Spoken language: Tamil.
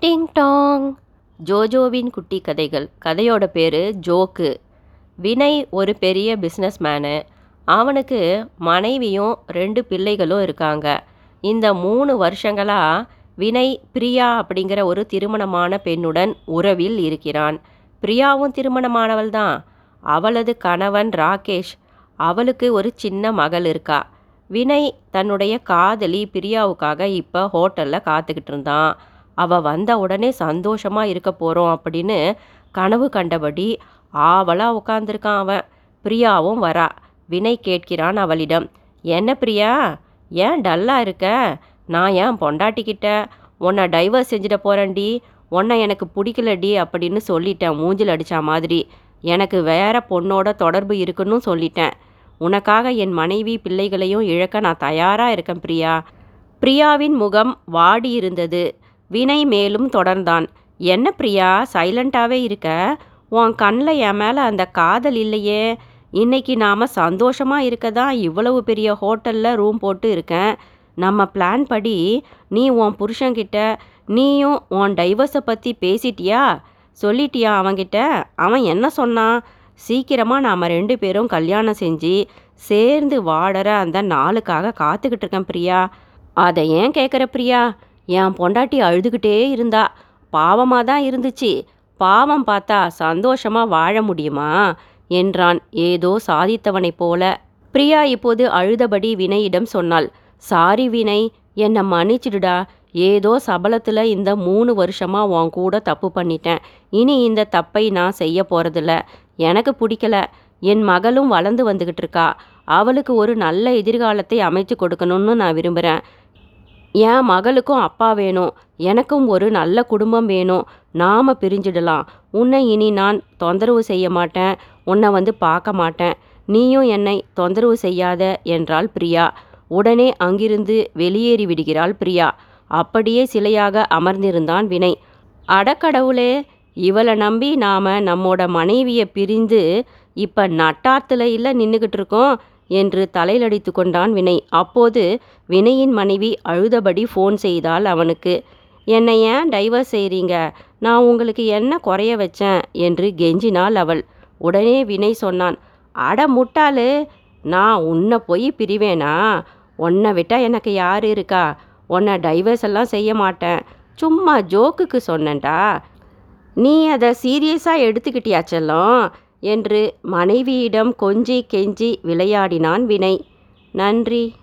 டிங் டாங். ஜோஜோவின் குட்டி கதைகள். கதையோட பேர் ஜோக்கு. வினய் ஒரு பெரிய பிஸ்னஸ் மேனு அவனுக்கு மனைவியும் ரெண்டு பிள்ளைகளும் இருக்காங்க. இந்த மூணு வருஷங்களாக வினய் பிரியா அப்படிங்கிற ஒரு திருமணமான பெண்ணுடன் உறவில் இருக்கிறான். பிரியாவும் திருமணமானவள் தான். அவளது கணவன் ராகேஷ். அவளுக்கு ஒரு சின்ன மகள் இருக்கா. வினய் தன்னுடைய காதலி பிரியாவுக்காக இப்போ ஹோட்டலில் காத்துக்கிட்டு இருந்தான். அவள் வந்த உடனே சந்தோஷமாக இருக்க போகிறோம் அப்படின்னு கனவு கண்டபடி ஆவலாக உட்காந்துருக்கான் அவன். பிரியாவும் வரா. வினய் கேட்கிறான் அவளிடம். என்ன பிரியா? ஏன் டல்லாக இருக்க? நான் ஏன் பொண்டாட்டிக்கிட்ட? உன்னை டைவர்ஸ் செஞ்சிட போகிறேன்டி உன்னை எனக்கு பிடிக்கலடி அப்படின்னு சொல்லிட்டேன். மூஞ்சில் அடித்த மாதிரி. எனக்கு வேற பொண்ணோட தொடர்பு இருக்குன்னு சொல்லிட்டேன். உனக்காக என் மனைவி பிள்ளைகளையும் இழக்க நான் தயாராக இருக்கேன் பிரியா. பிரியாவின் முகம் வாடி இருந்தது. வினய் மேலும் தொடர்ந்தான். என்ன பிரியா சைலண்ட்டாகவே இருக்க? உன் கண்ணில் என் மேலே அந்த காதல் இல்லையே. இன்னைக்கு நாம் சந்தோஷமாக இருக்க தான் இவ்வளவு பெரிய ஹோட்டலில் ரூம் போட்டு இருக்கேன். நம்ம பிளான் படி நீ உன் புருஷன்கிட்ட நீயும் உன் டைவர்ஸை பற்றி பேசிட்டியா? சொல்லிட்டியா அவன்கிட்ட? அவன் என்ன சொன்னான்? சீக்கிரமாக நாம் ரெண்டு பேரும் கல்யாணம் செஞ்சு சேர்ந்து வாடற அந்த நாளுக்காக காத்துக்கிட்டு இருக்கேன் பிரியா. அதை ஏன் கேட்குற பிரியா? என் பொண்டாட்டி அழுதுகிட்டே இருந்தா. பாவமாக தான் இருந்துச்சு. பாவம் பார்த்தா சந்தோஷமாக வாழ முடியுமா? என்றான் ஏதோ சாதித்தவனைப் போல. பிரியா இப்போது அழுதபடி வினயிடம் சொன்னாள். சாரி வினய் என்னை மன்னிச்சிடுடா. ஏதோ சபலத்தில் இந்த மூணு வருஷமாக உன் கூட தப்பு பண்ணிட்டேன். இனி இந்த தப்பை நான் செய்ய போகிறதில்ல எனக்கு பிடிக்கல. என் மகளும் வளர்ந்து வந்துக்கிட்டு இருக்கா. அவளுக்கு ஒரு நல்ல எதிர்காலத்தை அமைச்சு கொடுக்கணும்னு நான் விரும்புகிறேன் என் மகளுக்கும் அப்பா வேணும். எனக்கும் ஒரு நல்ல குடும்பம் வேணும். நாம பிரிஞ்சிடலாம். உன்னை இனி நான் தொந்தரவு செய்ய மாட்டேன். உன்னை வந்து பார்க்க மாட்டேன். நீயும் என்னை தொந்தரவு செய்யாத என்றாள் பிரியா. உடனே அங்கிருந்து வெளியேறி விடுகிறாள் பிரியா. அப்படியே சிலையாக அமர்ந்திருந்தான் வினை அடக்கடவுளே இவளை நம்பி நாம நம்மோட மனைவியை பிரிந்து இப்போ நட்டாத்துல இல்லை நின்றுக்கிட்டு இருக்கோம். என்று தலையிலடித்து கொண்டான் வினய். அப்போது வினயின் மனைவி அழுதபடி ஃபோன் செய்தால் அவனுக்கு என்னை ஏன் டைவர்ஸ் செய்கிறீங்க நான் உங்களுக்கு என்ன குறைய வச்சேன்? என்று கெஞ்சினாள் அவள். உடனே வினய் சொன்னான் அட முட்டாளு நான் உன்னை போய் பிரிவேனா? உன்னை விட்டால் எனக்கு யார் இருக்கா? உன்னை டைவர்ஸ் எல்லாம் செய்ய மாட்டேன். சும்மா ஜோக்குக்கு சொன்னேன்டா. நீ அதை சீரியஸாக எடுத்துக்கிட்டியா செல்லம்? என்று மனைவியிடம் கொஞ்சி கெஞ்சி விளையாடினான் வினய். நன்றி.